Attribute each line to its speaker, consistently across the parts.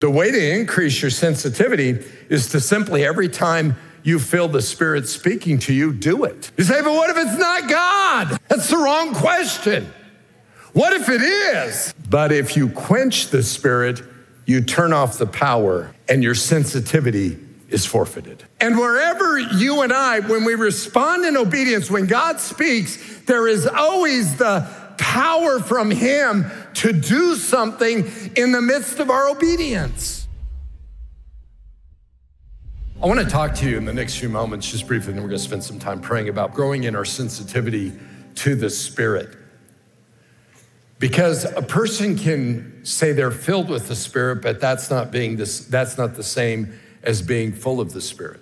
Speaker 1: The way to increase your sensitivity is to simply, every time you feel the Spirit speaking to you, do it. You say, but what if it's not God? That's the wrong question. What if it is? But if you quench the Spirit, you turn off the power and your sensitivity is forfeited. And wherever you and I, when we respond in obedience, when God speaks, there is always the power from Him to do something in the midst of our obedience. I want to talk to you in the next few moments, just briefly, and we're going to spend some time praying about growing in our sensitivity to the Spirit. Because a person can say they're filled with the Spirit, but that's not being this, that's not the same as being full of the Spirit.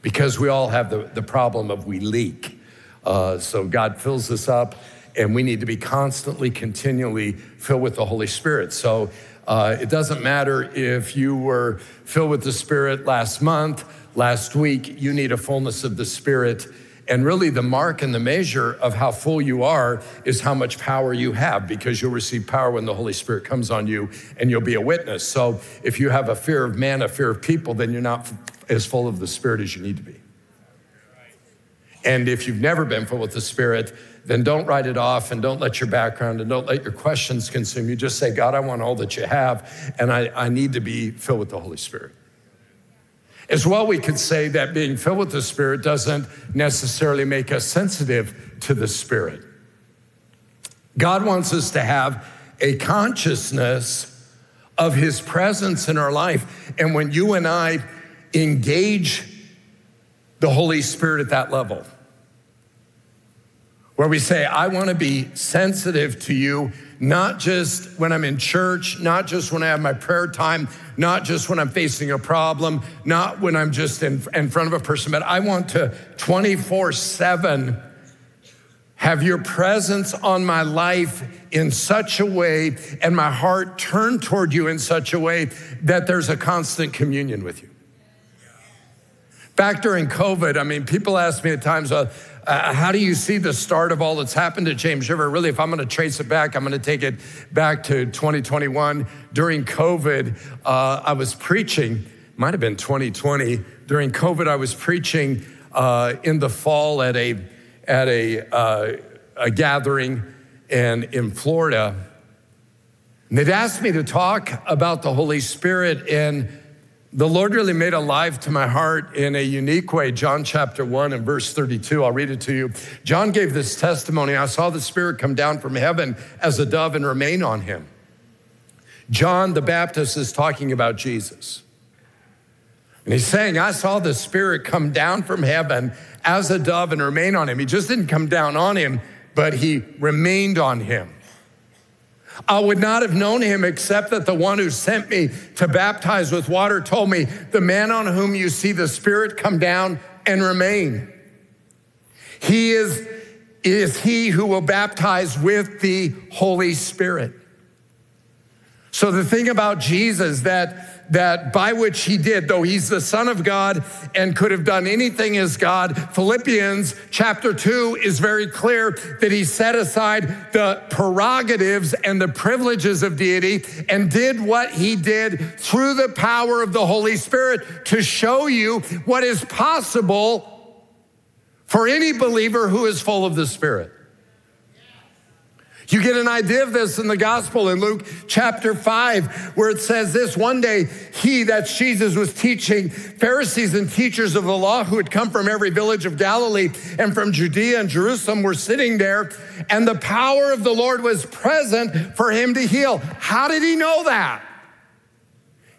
Speaker 1: Because we all have the, the problem of we leak. Uh, so God fills us up, and we need to be constantly, continually filled with the Holy Spirit. So uh, it doesn't matter if you were filled with the Spirit last month, last week, you need a fullness of the Spirit. And really, the mark and the measure of how full you are is how much power you have because you'll receive power when the Holy Spirit comes on you and you'll be a witness. So, if you have a fear of man, a fear of people, then you're not as full of the Spirit as you need to be. And if you've never been full with the Spirit, then don't write it off and don't let your background and don't let your questions consume you. Just say, God, I want all that you have, and I, I need to be filled with the Holy Spirit. As well, we could say that being filled with the Spirit doesn't necessarily make us sensitive to the Spirit. God wants us to have a consciousness of His presence in our life. And when you and I engage the Holy Spirit at that level, where we say, I want to be sensitive to you not just when I'm in church, not just when I have my prayer time, not just when I'm facing a problem, not when I'm just in, in front of a person, but I want to 24 7 have your presence on my life in such a way and my heart turned toward you in such a way that there's a constant communion with you. Back during COVID, I mean, people ask me at times, uh, uh, how do you see the start of all that's happened at James River? Really, if I'm going to trace it back, I'm going to take it back to 2021. During COVID, uh, I was preaching, might have been 2020. During COVID, I was preaching uh, in the fall at a, at a, uh, a gathering in, in Florida. And they'd asked me to talk about the Holy Spirit and the Lord really made alive to my heart in a unique way. John chapter 1 and verse 32, I'll read it to you. John gave this testimony I saw the Spirit come down from heaven as a dove and remain on him. John the Baptist is talking about Jesus. And he's saying, I saw the Spirit come down from heaven as a dove and remain on him. He just didn't come down on him, but he remained on him. I would not have known him except that the one who sent me to baptize with water told me, The man on whom you see the Spirit come down and remain. He is, is he who will baptize with the Holy Spirit. So the thing about Jesus that that by which he did, though he's the Son of God and could have done anything as God, Philippians chapter 2 is very clear that he set aside the prerogatives and the privileges of deity and did what he did through the power of the Holy Spirit to show you what is possible for any believer who is full of the Spirit. You get an idea of this in the gospel in Luke chapter 5, where it says this one day, he, that's Jesus, was teaching Pharisees and teachers of the law who had come from every village of Galilee and from Judea and Jerusalem were sitting there, and the power of the Lord was present for him to heal. How did he know that?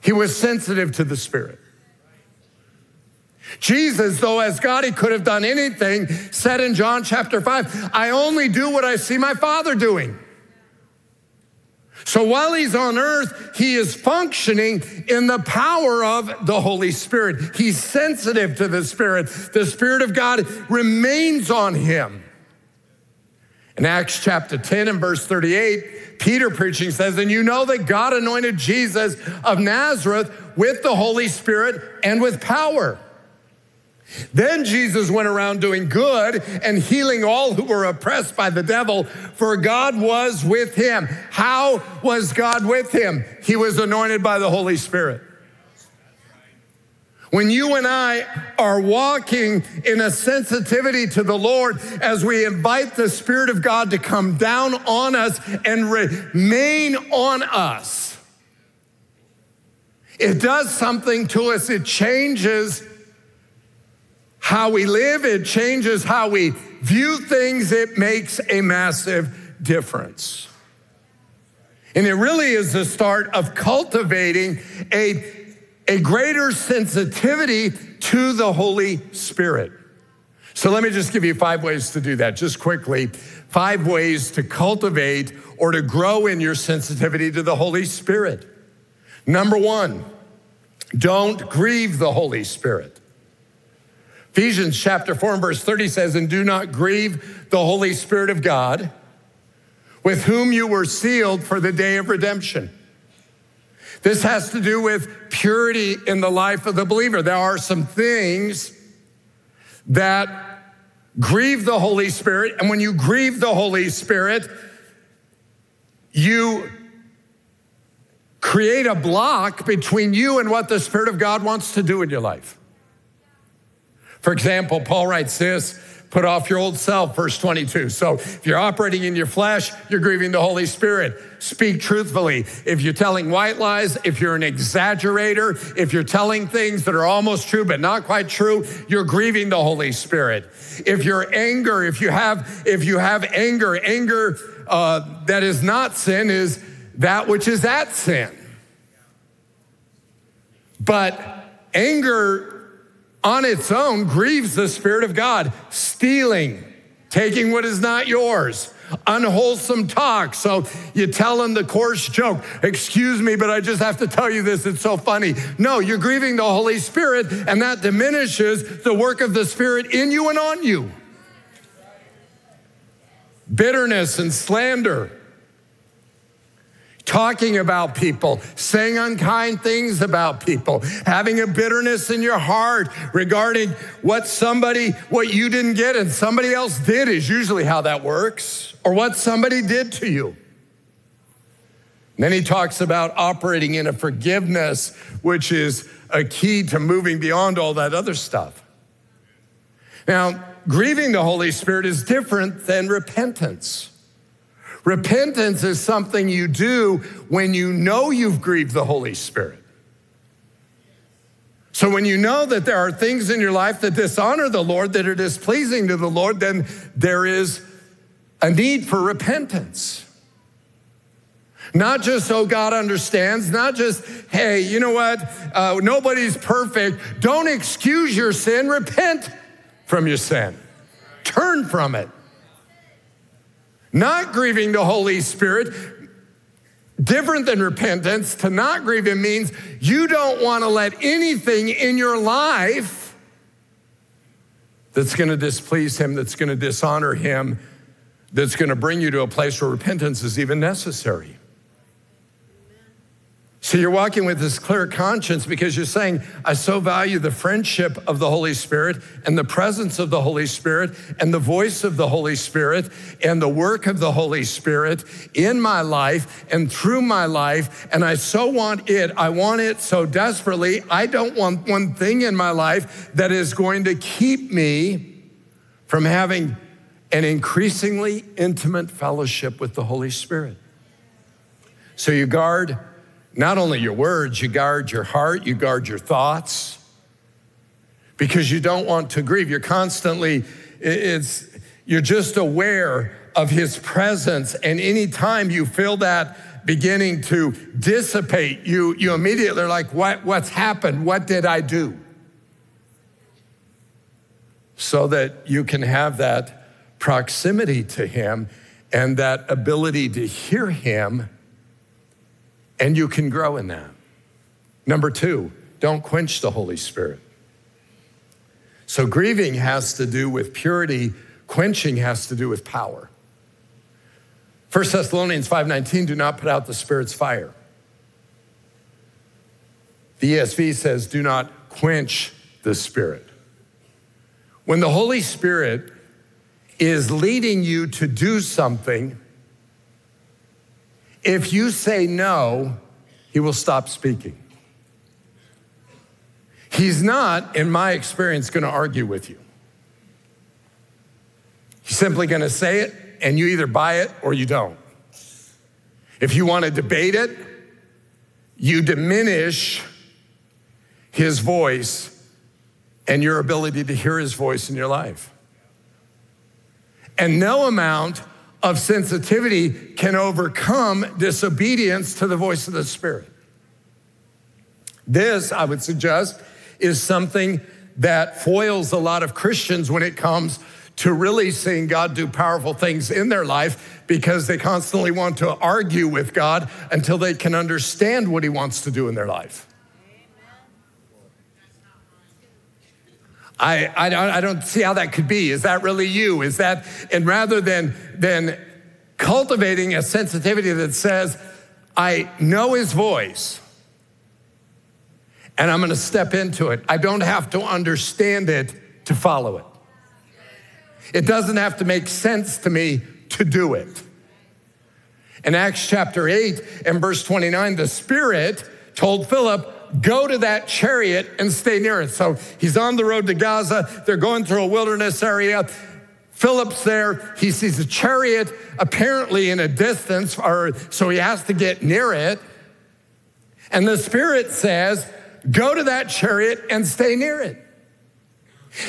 Speaker 1: He was sensitive to the Spirit. Jesus, though as God, he could have done anything, said in John chapter 5, I only do what I see my Father doing. So while he's on earth, he is functioning in the power of the Holy Spirit. He's sensitive to the Spirit. The Spirit of God remains on him. In Acts chapter 10 and verse 38, Peter preaching says, And you know that God anointed Jesus of Nazareth with the Holy Spirit and with power Then Jesus went around doing good and healing all who were oppressed by the devil, for God was with him. How was God with him? He was anointed by the Holy Spirit. When you and I are walking in a sensitivity to the Lord as we invite the Spirit of God to come down on us and remain on us, it does something to us. It changes how we live, it changes how we view things, it makes a massive difference. And it really is the start of cultivating a a greater sensitivity to the Holy Spirit. So let me just give you five ways to do that, just quickly. Five ways to cultivate or to grow in your sensitivity to the Holy Spirit. Number one, don't grieve the Holy Spirit. Ephesians chapter 4 and verse 30 says, And do not grieve the Holy Spirit of God, with whom you were sealed for the day of redemption. This has to do with purity in the life of the believer. There are some things that grieve the Holy Spirit. And when you grieve the Holy Spirit, you create a block between you and what the Spirit of God wants to do in your life. For example, Paul writes this Put off your old self, verse 22. So if you're operating in your flesh, you're grieving the Holy Spirit. Speak truthfully. If you're telling white lies, if you're an exaggerator, if you're telling things that are almost true but not quite true, you're grieving the Holy Spirit. If you're anger, if you have if you have anger, anger uh, that is not sin is that which is at sin. But anger on its own grieves the Spirit of God. Stealing, taking what is not yours, unwholesome talk. So you tell them the coarse joke. Excuse me, but I just have to tell you this. It's so funny. No, you're grieving the Holy Spirit, and that diminishes the work of the Spirit in you and on you. Bitterness and slander talking about people, saying unkind things about people, having a bitterness in your heart regarding what somebody, what you didn't get and somebody else did is usually how that works, or what somebody did to you. then he talks about operating in a forgiveness, which is a key to moving beyond all that other stuff. Now, grieving the Holy Spirit is different than repentance. Repentance is something you do when you know you've grieved the Holy Spirit. So, when you know that there are things in your life that dishonor the Lord, that are displeasing to the Lord, then there is a need for repentance. Not just so God understands, not just, hey, you know what, uh, nobody's perfect. Don't excuse your sin, repent from your sin, turn from it. Not grieving the Holy Spirit, different than repentance. To not grieve Him means you don't want to let anything in your life that's going to displease Him, that's going to dishonor Him, that's going to bring you to a place where repentance is even necessary. So you're walking with this clear conscience because you're saying, I so value the friendship of the Holy Spirit and the presence of the Holy Spirit and the voice of the Holy Spirit and the work of the Holy Spirit in my life and through my life. And I so want it. I want it so desperately. I don't want one thing in my life that is going to keep me from having an increasingly intimate fellowship with the Holy Spirit. So you guard not only your words, you guard your heart, you guard your thoughts because you don't want to grieve. You're constantly, it's, you're just aware of his presence. And anytime you feel that beginning to dissipate, you, you immediately are like, what, what's happened? What did I do? So that you can have that proximity to him and that ability to hear him and you can grow in that. Number two, don't quench the Holy Spirit. So grieving has to do with purity, quenching has to do with power. 1 Thessalonians 5:19 do not put out the spirit's fire. The ESV says do not quench the spirit. when the Holy Spirit is leading you to do something, if you say no, he will stop speaking. He's not, in my experience, going to argue with you. He's simply going to say it, and you either buy it or you don't. If you want to debate it, you diminish his voice and your ability to hear his voice in your life. And no amount of sensitivity can overcome disobedience to the voice of the Spirit. This, I would suggest, is something that foils a lot of Christians when it comes to really seeing God do powerful things in their life because they constantly want to argue with God until they can understand what He wants to do in their life. I, I, I don't see how that could be. Is that really you? Is that, and rather than, than cultivating a sensitivity that says, I know his voice and I'm gonna step into it. I don't have to understand it to follow it. It doesn't have to make sense to me to do it. In Acts chapter 8 and verse 29, the Spirit told Philip, go to that chariot and stay near it. So he's on the road to Gaza. They're going through a wilderness area. Philip's there. He sees a chariot apparently in a distance, or so he has to get near it. And the Spirit says, Go to that chariot and stay near it.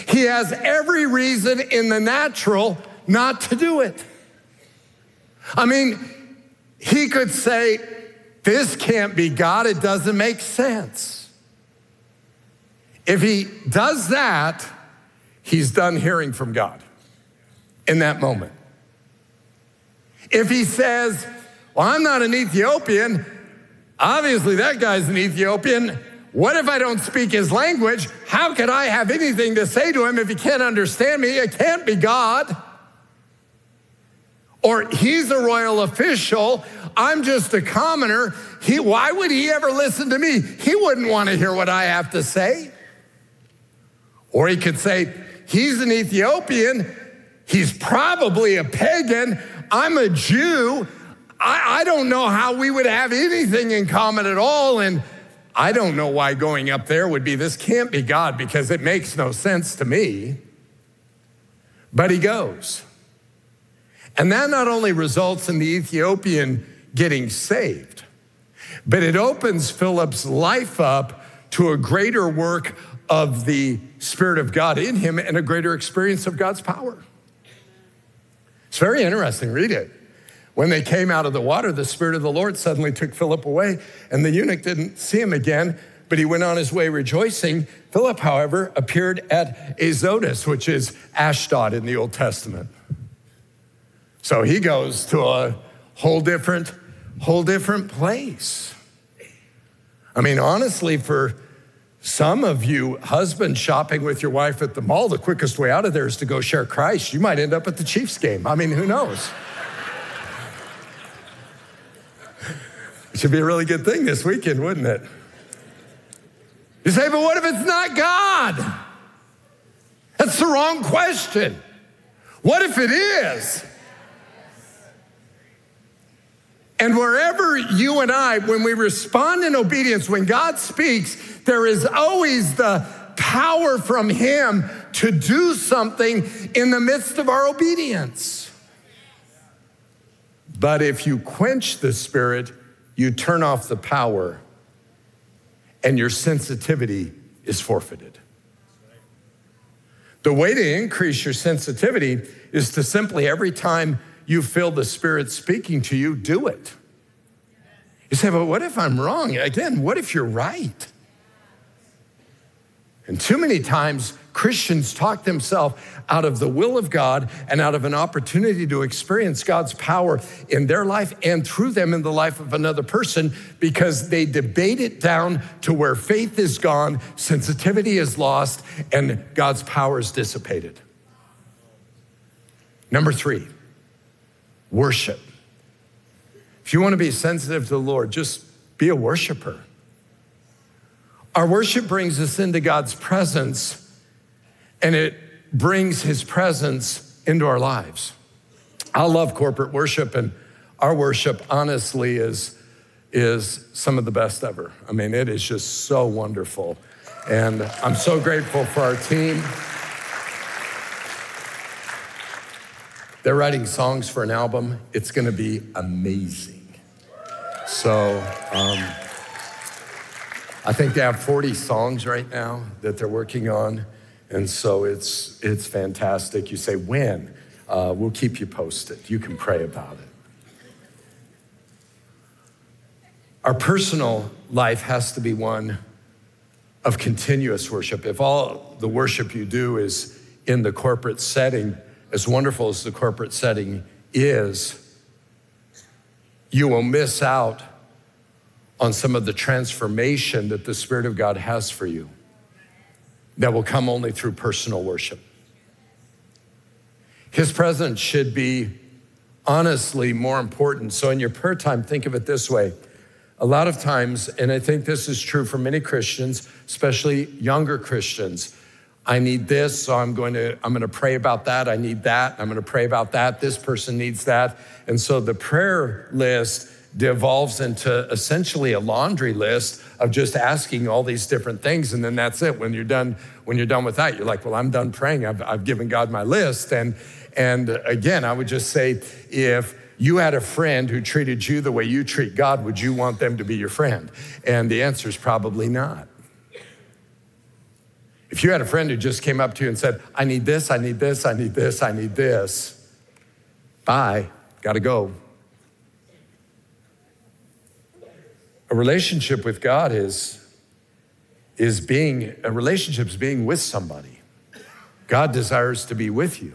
Speaker 1: He has every reason in the natural not to do it. I mean, he could say, this can't be God. It doesn't make sense. If he does that, he's done hearing from God in that moment. If he says, Well, I'm not an Ethiopian, obviously that guy's an Ethiopian. What if I don't speak his language? How could I have anything to say to him if he can't understand me? It can't be God. Or he's a royal official. I'm just a commoner. He, why would he ever listen to me? He wouldn't want to hear what I have to say. Or he could say, he's an Ethiopian. He's probably a pagan. I'm a Jew. I, I don't know how we would have anything in common at all. And I don't know why going up there would be this can't be God because it makes no sense to me. But he goes. And that not only results in the Ethiopian getting saved, but it opens Philip's life up to a greater work of the Spirit of God in him and a greater experience of God's power. It's very interesting. Read it. When they came out of the water, the Spirit of the Lord suddenly took Philip away, and the eunuch didn't see him again, but he went on his way rejoicing. Philip, however, appeared at Azotus, which is Ashdod in the Old Testament. So he goes to a whole different, whole different place. I mean, honestly, for some of you husbands shopping with your wife at the mall, the quickest way out of there is to go share Christ. You might end up at the Chiefs game. I mean, who knows? it should be a really good thing this weekend, wouldn't it? You say, but what if it's not God? That's the wrong question. What if it is? And wherever you and I, when we respond in obedience, when God speaks, there is always the power from Him to do something in the midst of our obedience. But if you quench the Spirit, you turn off the power, and your sensitivity is forfeited. The way to increase your sensitivity is to simply, every time you feel the Spirit speaking to you, do it. You say, but what if I'm wrong? Again, what if you're right? And too many times, Christians talk themselves out of the will of God and out of an opportunity to experience God's power in their life and through them in the life of another person because they debate it down to where faith is gone, sensitivity is lost, and God's power is dissipated. Number three, worship. If you want to be sensitive to the Lord, just be a worshiper. Our worship brings us into God's presence and it brings his presence into our lives. I love corporate worship, and our worship, honestly, is, is some of the best ever. I mean, it is just so wonderful. And I'm so grateful for our team. They're writing songs for an album. It's going to be amazing. So, um, I think they have 40 songs right now that they're working on. And so it's, it's fantastic. You say, when? Uh, we'll keep you posted. You can pray about it. Our personal life has to be one of continuous worship. If all the worship you do is in the corporate setting, as wonderful as the corporate setting is, you will miss out on some of the transformation that the Spirit of God has for you that will come only through personal worship. His presence should be honestly more important. So, in your prayer time, think of it this way. A lot of times, and I think this is true for many Christians, especially younger Christians, I need this, so I'm going to I'm going to pray about that. I need that. I'm going to pray about that. This person needs that. And so the prayer list devolves into essentially a laundry list of just asking all these different things and then that's it when you're done when you're done with that you're like well i'm done praying i've, I've given god my list and and again i would just say if you had a friend who treated you the way you treat god would you want them to be your friend and the answer is probably not if you had a friend who just came up to you and said i need this i need this i need this i need this bye gotta go A relationship with God is, is being, a relationship is being with somebody. God desires to be with you.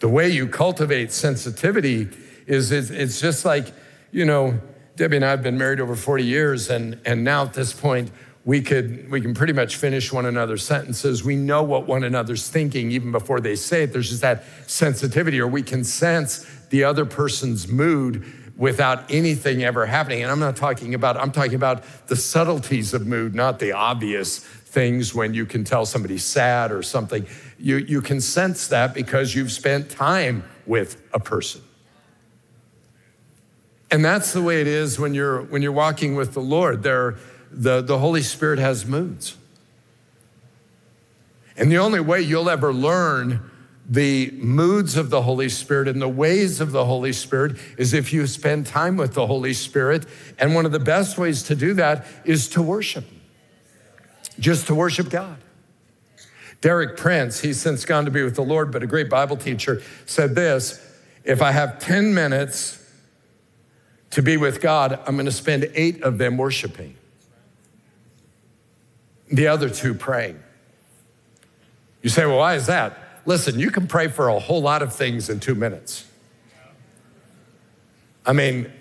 Speaker 1: The way you cultivate sensitivity is it's, it's just like, you know, Debbie and I have been married over 40 years, and, and now at this point, we could we can pretty much finish one another's sentences. We know what one another's thinking even before they say it. There's just that sensitivity, or we can sense the other person's mood without anything ever happening. And I'm not talking about, I'm talking about the subtleties of mood, not the obvious things when you can tell somebody's sad or something. You, you can sense that because you've spent time with a person. And that's the way it is when you're, when you're walking with the Lord. There, the, the Holy Spirit has moods. And the only way you'll ever learn the moods of the Holy Spirit and the ways of the Holy Spirit is if you spend time with the Holy Spirit. And one of the best ways to do that is to worship, just to worship God. Derek Prince, he's since gone to be with the Lord, but a great Bible teacher, said this If I have 10 minutes to be with God, I'm gonna spend eight of them worshiping, the other two praying. You say, well, why is that? Listen, you can pray for a whole lot of things in two minutes. I mean,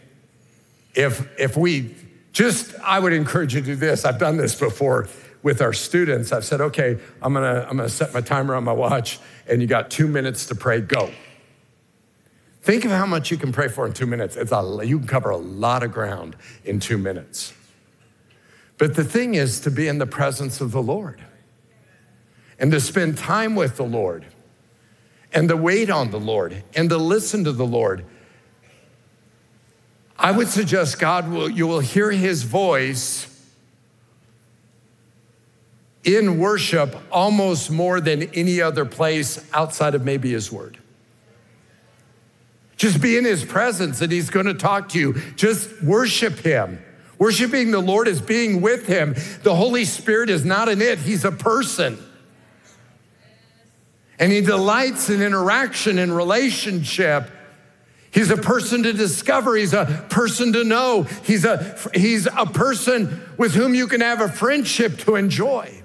Speaker 1: if, if we just, I would encourage you to do this. I've done this before with our students. I've said, okay, I'm gonna, I'm gonna set my timer on my watch, and you got two minutes to pray, go. Think of how much you can pray for in two minutes. It's a, you can cover a lot of ground in two minutes. But the thing is to be in the presence of the Lord and to spend time with the Lord and to wait on the Lord and to listen to the Lord. I would suggest God will, you will hear his voice in worship almost more than any other place outside of maybe his word. Just be in his presence and he's going to talk to you. Just worship him. Worshiping the Lord is being with him. The Holy Spirit is not an it, he's a person. And he delights in interaction and relationship. He's a person to discover. He's a person to know. He's a, he's a person with whom you can have a friendship to enjoy.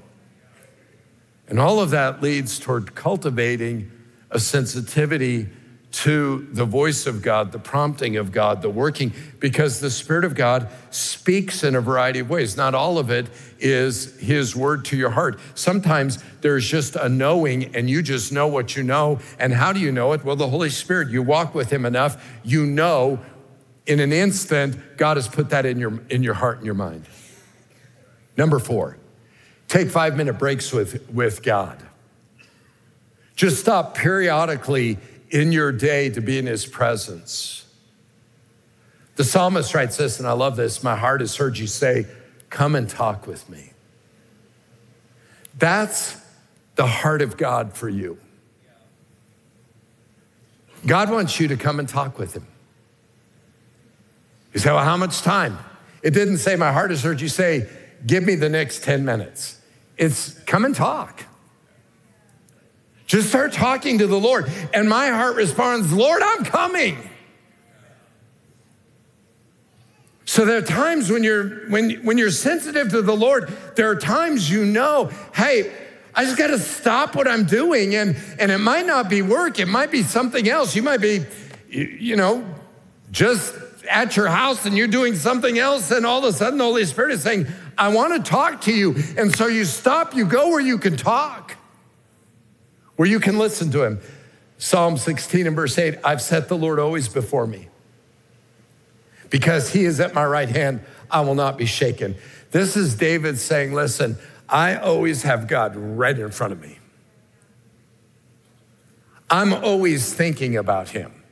Speaker 1: And all of that leads toward cultivating a sensitivity to the voice of God, the prompting of God, the working, because the Spirit of God speaks in a variety of ways. Not all of it is His word to your heart. Sometimes there's just a knowing, and you just know what you know. And how do you know it? Well, the Holy Spirit, you walk with Him enough, you know in an instant, God has put that in your, in your heart and your mind. Number four, take five minute breaks with, with God. Just stop periodically in your day to be in his presence. The psalmist writes this, and I love this My heart has heard you say, Come and talk with me. That's the heart of God for you. God wants you to come and talk with him. You say, Well, how much time? It didn't say, My heart has heard you say, Give me the next 10 minutes. It's come and talk. Just start talking to the Lord. And my heart responds, Lord, I'm coming. So there are times when you're when, when you're sensitive to the Lord, there are times you know, hey, I just got to stop what I'm doing. And, and it might not be work, it might be something else. You might be, you know, just at your house and you're doing something else, and all of a sudden the Holy Spirit is saying, I want to talk to you. And so you stop, you go where you can talk, where you can listen to Him. Psalm 16 and verse 8 I've set the Lord always before me. Because He is at my right hand, I will not be shaken. This is David saying, Listen, I always have God right in front of me. I'm always thinking about Him.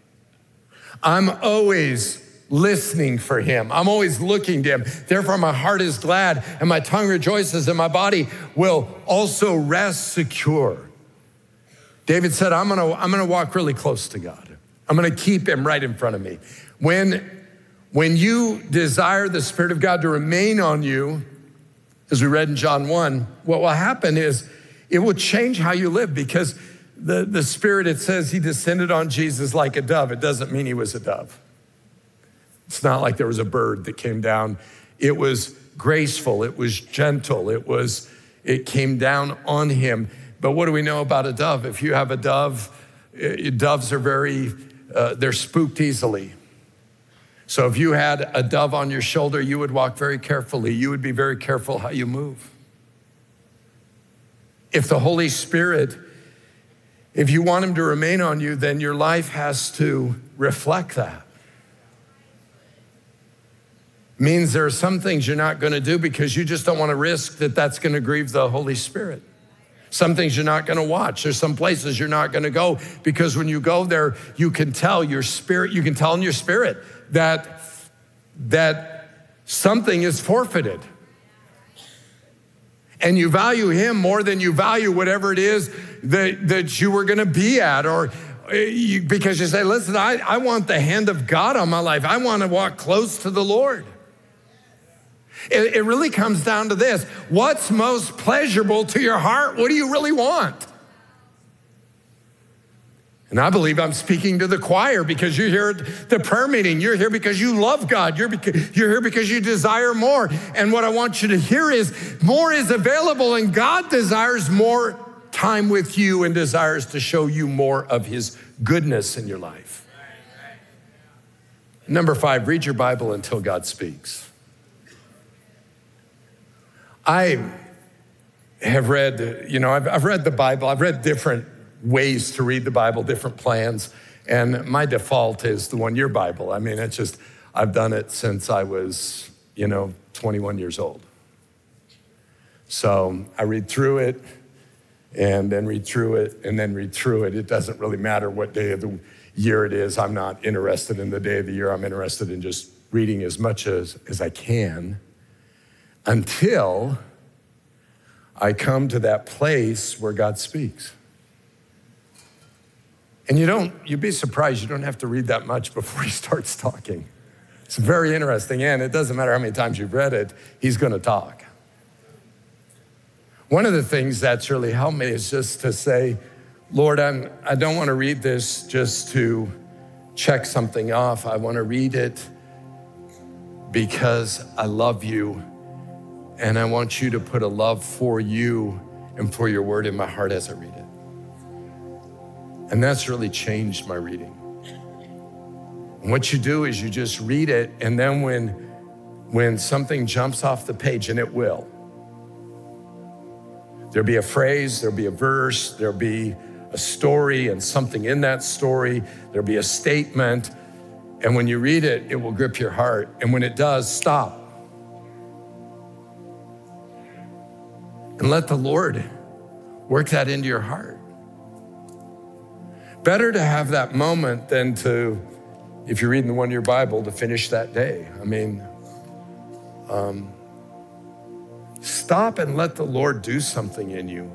Speaker 1: I'm always listening for him. I'm always looking to him. Therefore, my heart is glad and my tongue rejoices, and my body will also rest secure. David said, I'm gonna, I'm gonna walk really close to God. I'm gonna keep him right in front of me. When, when you desire the Spirit of God to remain on you, as we read in John 1, what will happen is it will change how you live because the, the Spirit, it says he descended on Jesus like a dove. It doesn't mean he was a dove. It's not like there was a bird that came down. It was graceful, it was gentle, it was it came down on him. But what do we know about a dove? If you have a dove, eh, doves are very uh, they're spooked easily. So if you had a dove on your shoulder, you would walk very carefully. You would be very careful how you move. If the Holy Spirit, if you want him to remain on you, then your life has to reflect that means there are some things you're not going to do because you just don't want to risk that that's going to grieve the Holy Spirit. Some things you're not going to watch. There's some places you're not going to go because when you go there, you can tell your spirit, you can tell in your spirit that that something is forfeited. And you value him more than you value whatever it is that, that you were going to be at or eh, you, because you say, listen, I, I want the hand of God on my life. I want to walk close to the Lord. It, it really comes down to this what's most pleasurable to your heart? What do you really want? And I believe I'm speaking to the choir because you're here at the prayer meeting. You're here because you love God. You're, you're here because you desire more. And what I want you to hear is more is available, and God desires more time with you and desires to show you more of His goodness in your life. Number five, read your Bible until God speaks. I have read, you know, I've, I've read the Bible, I've read different ways to read the Bible, different plans, and my default is the one year Bible. I mean, it's just, I've done it since I was, you know, 21 years old. So I read through it and then read through it and then read through it. It doesn't really matter what day of the year it is. I'm not interested in the day of the year. I'm interested in just reading as much as, as I can until I come to that place where God speaks. And you don't, you'd be surprised, you don't have to read that much before he starts talking. It's very interesting, and it doesn't matter how many times you've read it, he's gonna talk. One of the things that's really helped me is just to say, Lord, I'm, I don't wanna read this just to check something off. I wanna read it because I love you and I want you to put a love for you and for your word in my heart as I read it. And that's really changed my reading. And what you do is you just read it, and then when, when something jumps off the page, and it will, there'll be a phrase, there'll be a verse, there'll be a story and something in that story, there'll be a statement. And when you read it, it will grip your heart. And when it does, stop and let the Lord work that into your heart. Better to have that moment than to, if you're reading the one year Bible, to finish that day. I mean, um, stop and let the Lord do something in you.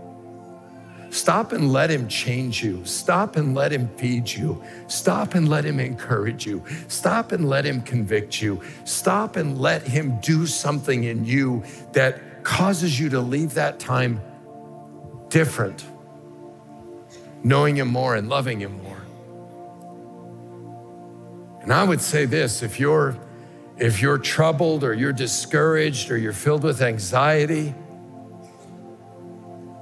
Speaker 1: Stop and let him change you. Stop and let him feed you. Stop and let him encourage you. Stop and let him convict you. Stop and let him do something in you that causes you to leave that time different, knowing him more and loving him more. And I would say this if you're if you're troubled or you're discouraged or you're filled with anxiety,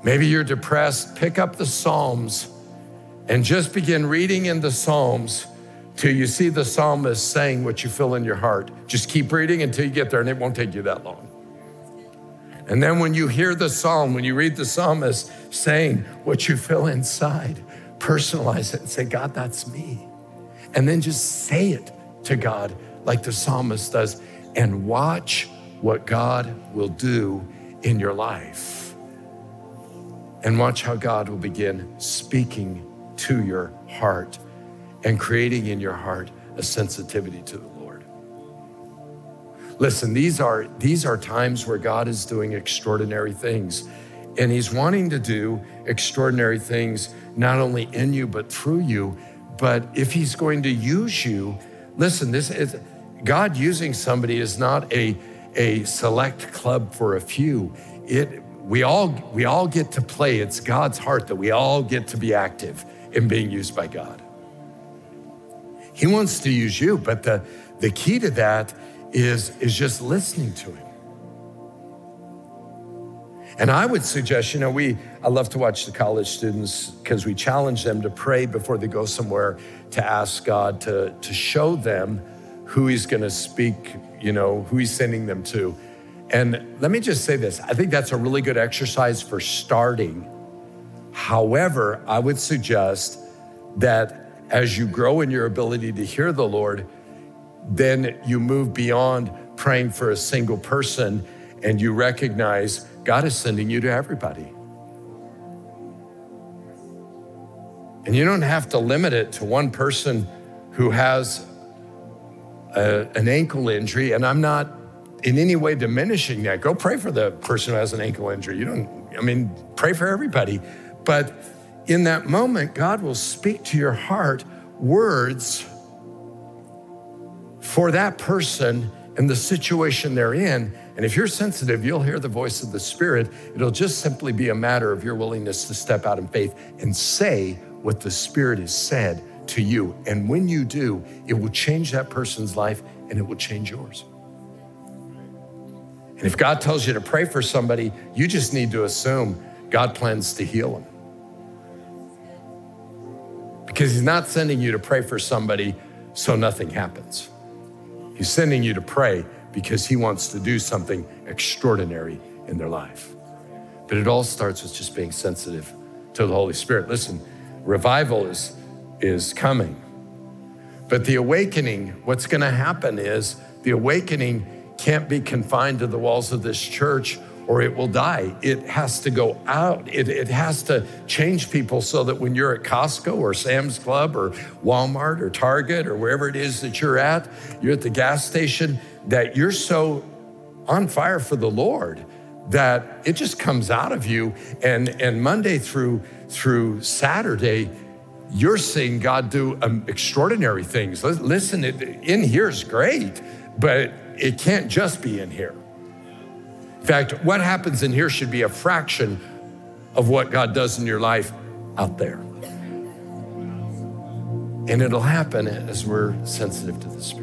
Speaker 1: Maybe you're depressed, pick up the Psalms and just begin reading in the Psalms till you see the psalmist saying what you feel in your heart. Just keep reading until you get there, and it won't take you that long. And then when you hear the psalm, when you read the psalmist saying what you feel inside, personalize it and say, God, that's me. And then just say it to God like the psalmist does, and watch what God will do in your life and watch how God will begin speaking to your heart and creating in your heart a sensitivity to the. Listen, these are, these are times where God is doing extraordinary things. And He's wanting to do extraordinary things not only in you, but through you. But if He's going to use you, listen, this is God using somebody is not a, a select club for a few. It we all we all get to play. It's God's heart that we all get to be active in being used by God. He wants to use you, but the, the key to that is, is just listening to him. And I would suggest, you know, we I love to watch the college students because we challenge them to pray before they go somewhere to ask God to, to show them who he's to speak, you know, who he's sending them to. And let me just say this I think that's a really good exercise for starting. However, I would suggest that as you grow in your ability to hear the Lord, then you move beyond praying for a single person and you recognize God is sending you to everybody. And you don't have to limit it to one person who has a, an ankle injury. And I'm not in any way diminishing that. Go pray for the person who has an ankle injury. You don't, I mean, pray for everybody. But in that moment, God will speak to your heart words for that person and the situation they're in. And if you're sensitive, you'll hear the voice of the Spirit. It'll just simply be a matter of your willingness to step out in faith and say what the Spirit has said to you. And when you do, it will change that person's life and it will change yours. And if God tells you to pray for somebody, you just need to assume God plans to heal them. Because He's not sending you to pray for somebody so nothing happens. He's sending you to pray because He wants to do something extraordinary in their life. But it all starts with just being sensitive to the Holy Spirit. Listen, revival is, is coming. But the awakening, what's going to happen is the awakening can't be confined to the walls of this church or it will die. It has to go out. It, it has to change people so that when you're at Costco or Sam's Club or Walmart or Target or wherever it is that you're at, you're at the gas station, that you're so on fire for the Lord that it just comes out of you. And, and Monday through, through Saturday, you're seeing God do um, extraordinary things. Listen, it, in here is great, but it can't just be in here. In fact, what happens in here should be a fraction of what God does in your life out there. And it'll happen as we're sensitive to the Spirit.